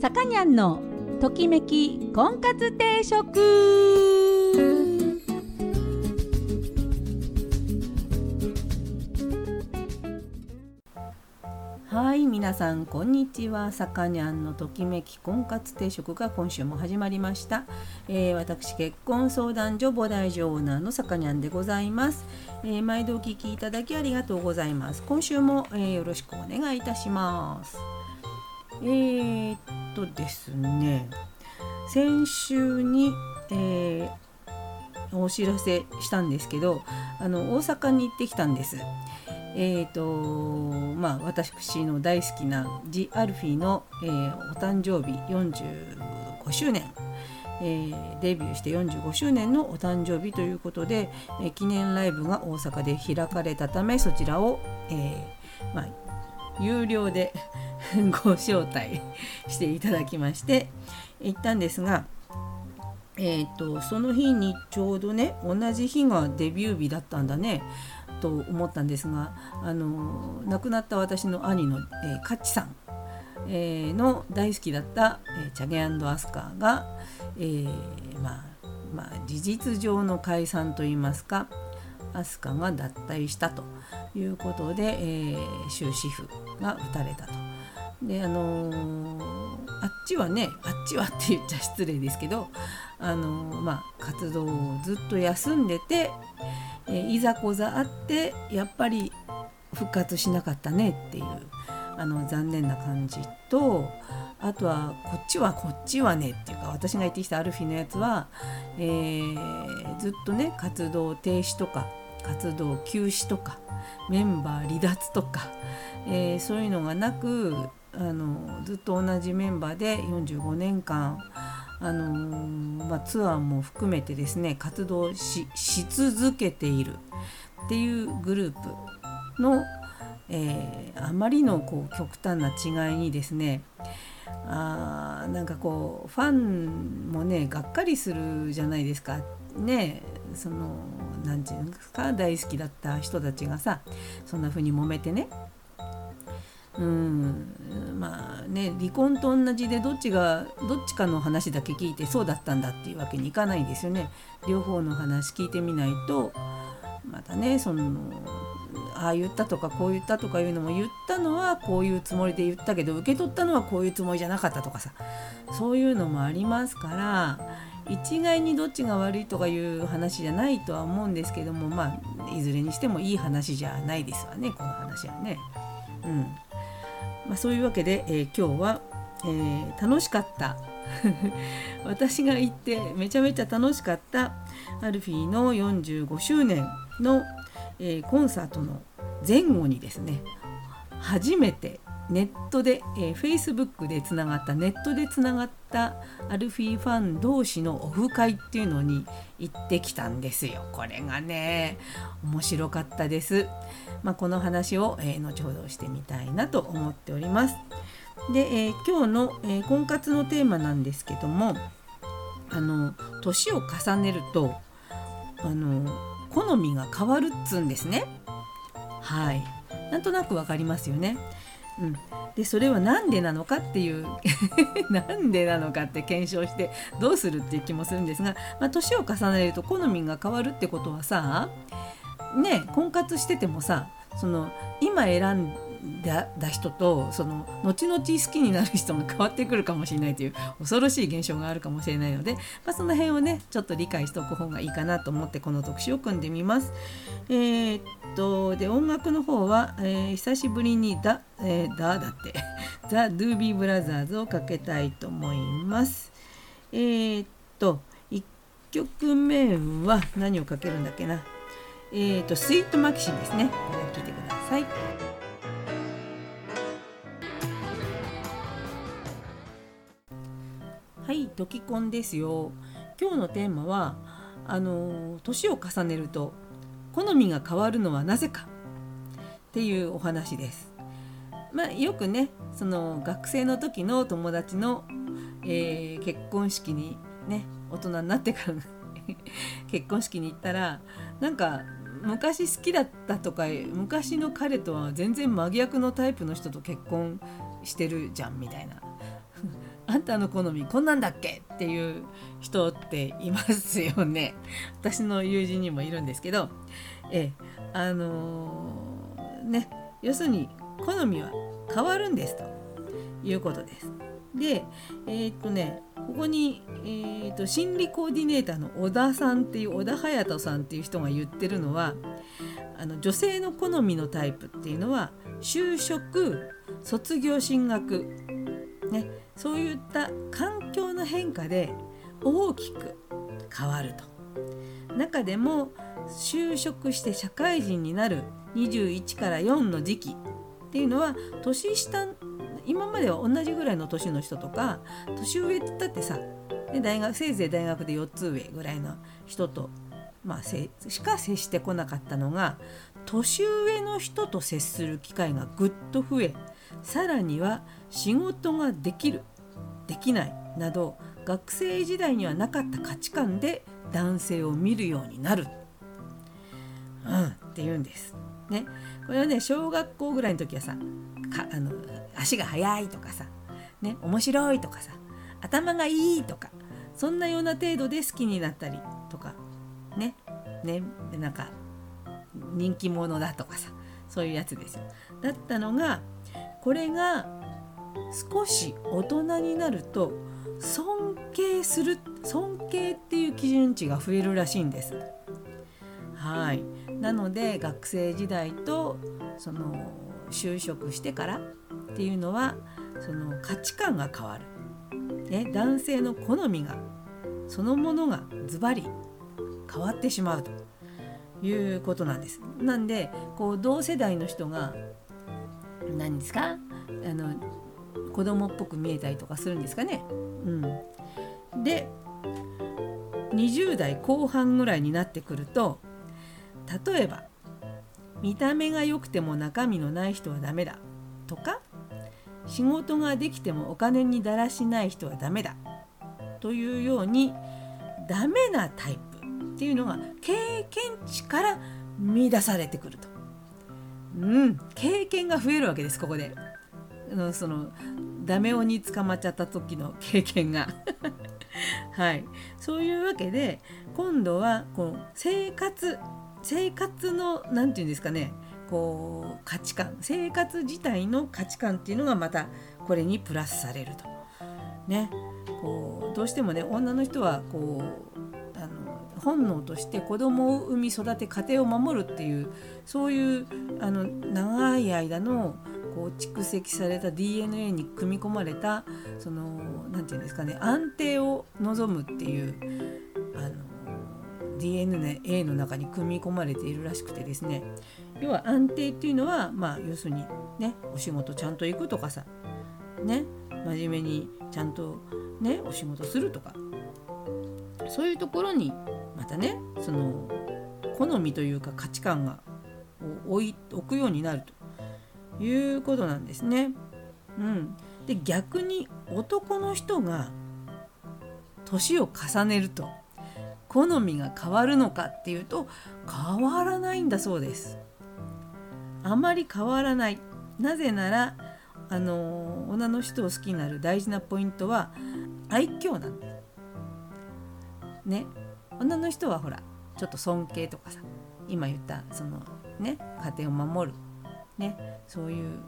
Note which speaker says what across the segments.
Speaker 1: さかにゃんのときめき婚活定食。はい皆さんこんにちは。さかにゃんのときめき婚活定食が今週も始まりました、えー、私結婚相談所母大女オーナーのさかにゃんでございます、えー、毎度お聞きいただきありがとうございます。今週も、えー、よろしくお願いいたします。えー、っとですね先週に、えー、お知らせしたんですけどあの大阪に行ってきたんです。えーとまあ、私の大好きなジ・アルフィの、えー、お誕生日45周年、えー、デビューして45周年のお誕生日ということで、えー、記念ライブが大阪で開かれたためそちらを、えまあ、有料で ご招待していただきまして行ったんですが、えーと、その日にちょうどね同じ日がデビュー日だったんだねと思ったんですがあの亡くなった私の兄の、えー、カッチさん、え、の大好きだった、えー、チャゲアスカーが、えー、まあまあ事実上の解散といいますかアスカが脱退したということで、えー、終止符が打たれたと。であのー、あっちはねあっちはって言っちゃ失礼ですけど、あのー、まあ、活動をずっと休んでて、えー、いざこざあってやっぱり復活しなかったねっていうあの残念な感じとあとはこっちはこっちはねっていうか私が言ってきたアルフィのやつは、え、ずっとね活動停止とか活動休止とかメンバー離脱とか、えー、そういうのがなくあのずっと同じメンバーで45年間あのー、まあ、ツアーも含めてですね活動し続けているっていうグループの、えー、あまりのこう極端な違いにですねあーなんかこうファンもねがっかりするじゃないですか。ねその何て言うんですか大好きだった人たちがさそんな風に揉めてねうんまあね離婚と同じでどっちがどっちかの話だけ聞いてそうだったんだっていうわけにいかないですよね。両方の話聞いてみないとまたねそのああ言ったとかこう言ったとかいうのも言ったのはこういうつもりで言ったけど受け取ったのはこういうつもりじゃなかったとかさそういうのもありますから一概にどっちが悪いとかいう話じゃないとは思うんですけどもまあいずれにしてもいい話じゃないですわねこの話はね。うんまあ、そういうわけで、えー、今日は、えー、楽しかった 私が行ってめちゃめちゃ楽しかったアルフィーの45周年の、えー、コンサートの前後にですね初めてネットで、えー、Facebook でつながったネットでつながったアルフィーファン同士のオフ会っていうのに行ってきたんですよ。これがね面白かったです。まあ、この話を、えー、後ほどしてみたいなと思っております。で、えー、今日の、えー、婚活のテーマなんですけどもあの年を重ねるとあの好みが変わるっつうんですね。はいなんとなくわかりますよね。うん、でそれは何でなのかっていう なんでなのかって検証してどうするっていう気もするんですが、まあ、年を重ねると好みが変わるってことはさね婚活しててもさその今選んだ人とその後々好きになる人が変わってくるかもしれないという恐ろしい現象があるかもしれないので、まあ、その辺をねちょっと理解しておく方がいいかなと思ってこの特集を組んでみます。えー、っとで音楽の方は、えー、久しぶりにだ「えー、だ」って「ザ・ドゥービー・ブラザーズ」をかけたいと思います。えー、っと1曲目は何をかけるんだっけな？えーと、スイートマキシンですねこれ聞いてください。はいドキコンですよ。今日のテーマはあの年を重ねると好みが変わるのはなぜか。っていうお話です。まあ、よくねその学生の時の友達の、えー、結婚式にね大人になってから 結婚式に行ったらなんか昔好きだったとか昔の彼とは全然真逆のタイプの人と結婚してるじゃんみたいな。あんたの好みこんなんだっけ？っていう人っていますよね 私の友人にもいるんですけどえあのー、ね要するに好みは変わるんですということです。でえー、っとねここに、えー、と心理コーディネーターの小田さんっていう小田隼人さんっていう人が言ってるのはあの女性の好みのタイプっていうのは就職卒業進学、ね、そういった環境の変化で大きく変わると。中でも就職して社会人になる21から4の時期っていうのは年下今までは同じぐらいの年の人とか年上って言ったってさで大学せいぜい大学で4つ上ぐらいの人と、まあ、しか接してこなかったのが年上の人と接する機会がぐっと増えさらには仕事ができるできないなど学生時代にはなかった価値観で男性を見るようになる、うん、って言うんです。ね、これはね小学校ぐらいの時はさかあの足が速いとかさ、ね、面白いとかさ頭がいいとかそんなような程度で好きになったりとかねねなんか人気者だとかさそういうやつですよ。だったのがこれが少し大人になると尊敬する尊敬っていう基準値が増えるらしいんです。はいなので学生時代とその就職してからっていうのはその価値観が変わる、ね、男性の好みがそのものがズバリ変わってしまうということなんです。なんでこう同世代の人が何ですか？あの子供っぽく見えたりとかするんですかね。うん、で20代後半ぐらいになってくると例えば見た目が良くても中身のない人はダメだとか仕事ができてもお金にだらしない人はダメだというようにダメなタイプっていうのが経験値から見出されてくると。うん、経験が増えるわけですここで。のそのダメ鬼に捕まっちゃった時の経験が。はい。そういうわけで今度はこう生活生活の何て言うんですかね。こう価値観。生活自体の価値観っていうのがまたこれにプラスされると。ね。こうどうしてもね女の人はこうあの本能として子供を産み育て家庭を守るっていうそういうあの長い間のこう蓄積された DNA に組み込まれたその何て言うんですかね安定を望むっていうあの DNA の中に組み込まれているらしくてですね。要は安定っていうのはまあ要するにねお仕事ちゃんと行くとかさね真面目にちゃんとねお仕事するとか。そういうところにまたねその好みというか価値観が置い置くようになると。いうことなんですね。うん、で逆に男の人が年を重ねると好みが変わるのかっていうと変わらないんだそうです。あまり変わらない。なぜならあの女の人を好きになる大事なポイントは愛嬌なんです。ね女の人はほらちょっと尊敬とかさ今言ったそのね家庭を守るねそういう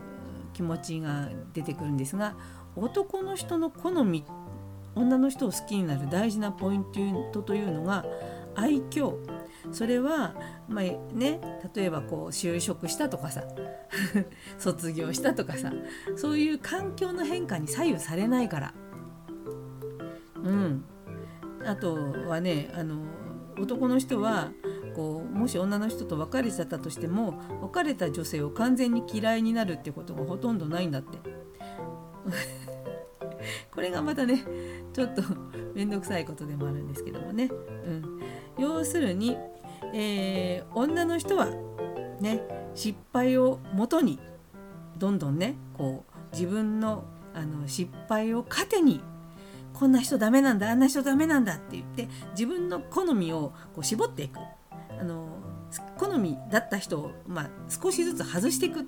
Speaker 1: 気持ちが出てくるんですが男の人の好み女の人を好きになる大事なポイントというのが愛嬌それは、まあね、例えばこう就職したとかさ 卒業したとかさそういう環境の変化に左右されないから。うん、あとはねあの男の人はこうもし女の人と別れちゃったとしても別れた女性を完全に嫌いになるってことがほとんどないんだって。これがまたねちょっと 面倒くさいことでもあるんですけどもね、うん、要するに、えー、女の人はね失敗をもとにどんどんねこう自分のあの失敗を糧にこんな人ダメなんだあんな人ダメなんだって言って自分の好みをこう絞っていくあの好みだった人を、まあ、少しずつ外していくっ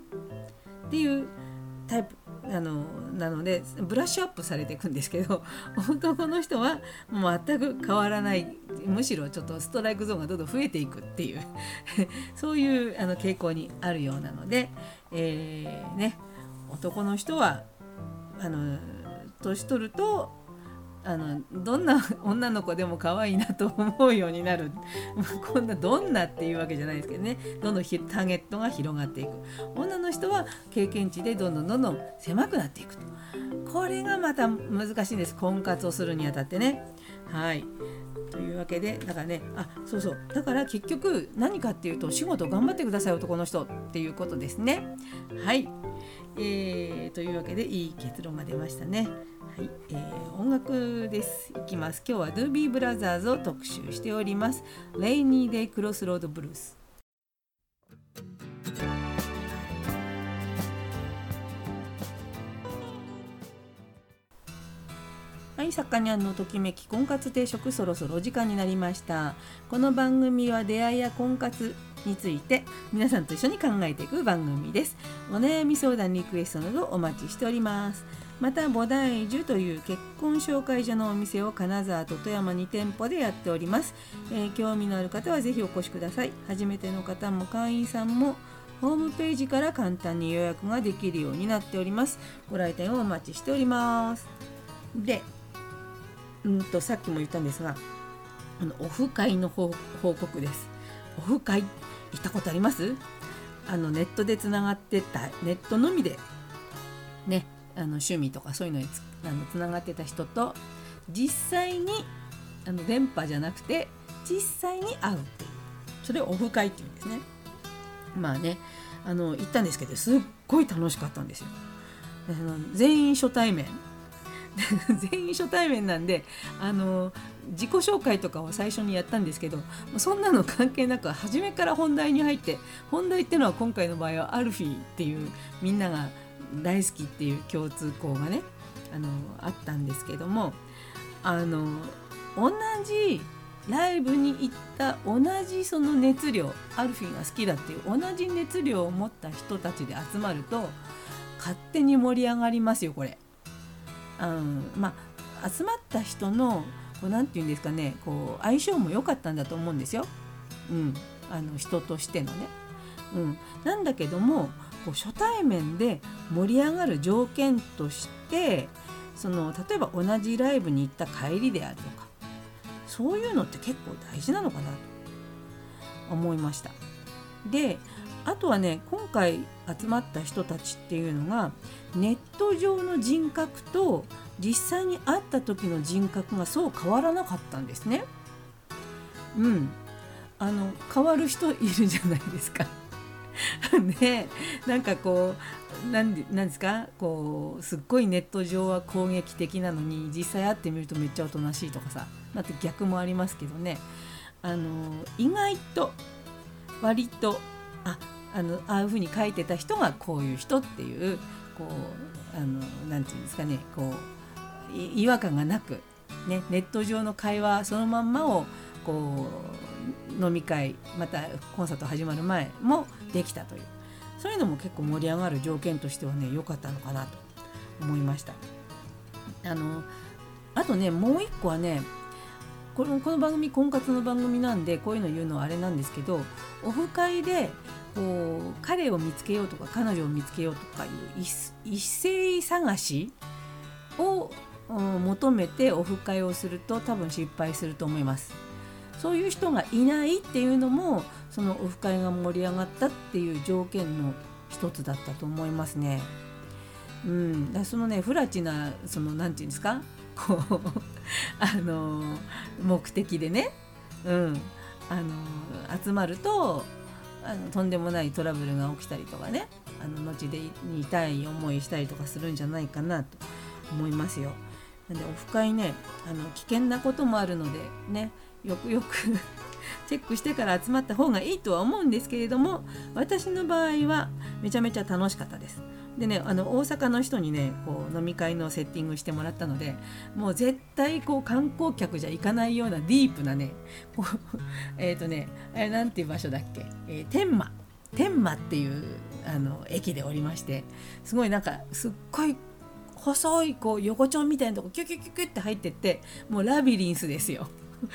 Speaker 1: ていうタイプあのなのでブラッシュアップされていくんですけど 男の人は全く変わらないむしろちょっとストライクゾーンがどんどん増えていくっていう そういうあの傾向にあるようなので、えー、ね、男の人はあの年取るとあのどんな女の子でも可愛いなと思うようになる。こんなどんなっていうわけじゃないですけどね。どんどんターゲットが広がっていく。女の人は経験値でどんどんどんどん狭くなっていくと。これがまた難しいんです。婚活をするにあたってね。はい。というわけでだからねあそうそう。だから結局何かっていうと仕事頑張ってください男の人っていうことですね。はい、えー、というわけでいい結論が出ましたねはい、えー、音楽です。いきます。今日はドゥービーブラザーズを特集しております。レイニーデイクロスロードブルース。はい、さかにゃんのときめき婚活定食そろそろお時間になりました。この番組は出会いや婚活について皆さんと一緒に考えていく番組です。お悩み相談リクエストなどお待ちしております。また菩提樹という結婚紹介所のお店を金沢と富山2店舗でやっております、えー、興味のある方はぜひお越しください。初めての方も会員さんもホームページから簡単に予約ができるようになっております。ご来店をお待ちしております。でうんとさっきも言ったんですがあのオフ会の報告です。オフ会行ったことあります？あのネットでつながってたネットのみで。ねあの趣味とかそういうのにつあのつながってた人と実際にあの電波じゃなくて実際に会うっていう。それをオフ会っていうんですね。まあねあの行ったんですけどすっごい楽しかったんですよ。全員初対面。全員初対面なんであの自己紹介とかを最初にやったんですけどそんなの関係なく初めから本題に入って本題っていうのは今回の場合はアルフィーっていうみんなが大好きっていう共通項がねあのあったんですけどもあの同じライブに行った同じその熱量アルフィーが好きだっていう同じ熱量を持った人たちで集まると勝手に盛り上がりますよこれ。うん、まあ集まった人のこうなんて言うんですかねこう相性も良かったんだと思うんですよ。うん、あの人としてのね。うん、なんだけどもこう初対面で盛り上がる条件としてその例えば同じライブに行った帰りであるとかそういうのって結構大事なのかなと思いました。であとはね今回集まった人たちっていうのがネット上の人格と実際に会った時の人格がそう変わらなかったんですね。うん、あの変わる人いるじゃないですか。で なんかこうなんでなんですか？こうすっごいネット上は攻撃的なのに実際会ってみるとめっちゃおとなしいとかさ。だって逆もありますけどね。あの意外と割とああのああいうふうに書いてた人がこういう人っていうこうあのなんていうんですかねこう違和感がなく、ね、ネット上の会話そのまんまをこう飲み会またコンサート始まる前もできたというそういうのも結構盛り上がる条件としてはね良かったのかなと思いました。あのあとねもう一個はねこのこの番組婚活の番組なんでこういうの言うのはあれなんですけどオフ会でこう彼を見つけようとか彼女を見つけようとかいう一斉探しを求めてオフ会をすると多分失敗すると思います。そういう人がいないっていうのもそのオフ会が盛り上がったっていう条件の一つだったと思いますね。うん、そのねフラチなその何て言うんですか？こう あの目的でね、うん、あの集まるとあのとんでもないトラブルが起きたりとかね。あの後で痛い思いしたりとかするんじゃないかなと。思いますよ。なんでオフ会ねあの危険なこともあるのでね。よくよくチェックしてから集まった方がいいとは思うんですけれども私の場合はめちゃめちゃ楽しかったです。でねあの大阪の人にねこう飲み会のセッティングしてもらったのでもう絶対こう観光客じゃ行かないようなディープなねこうえっ、とねあれなんていう場所だっけ、えー、天満。天満っていうあの駅で降りましてすごいなんかすっごい細いこう横丁みたいなとこキュキュキュキュって入ってってもうラビリンスですよ。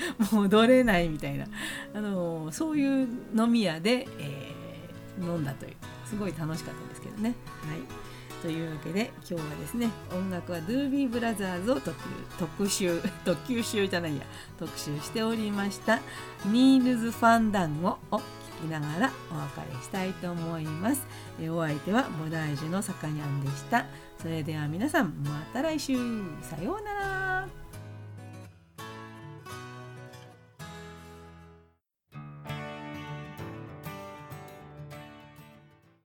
Speaker 1: 戻れないみたいな、あのそういう飲み屋で、えー、飲んだという。すごい楽しかったですけどね。はい。というわけで今日はですね音楽はドゥービーブラザーズを特特集 特急集じゃないや。特集しておりましたニールズ・ファンダンゴを聞きながらお別れしたいと思います。えお相手は菩提樹のさかにゃんでした。それでは皆さんまた来週。さようなら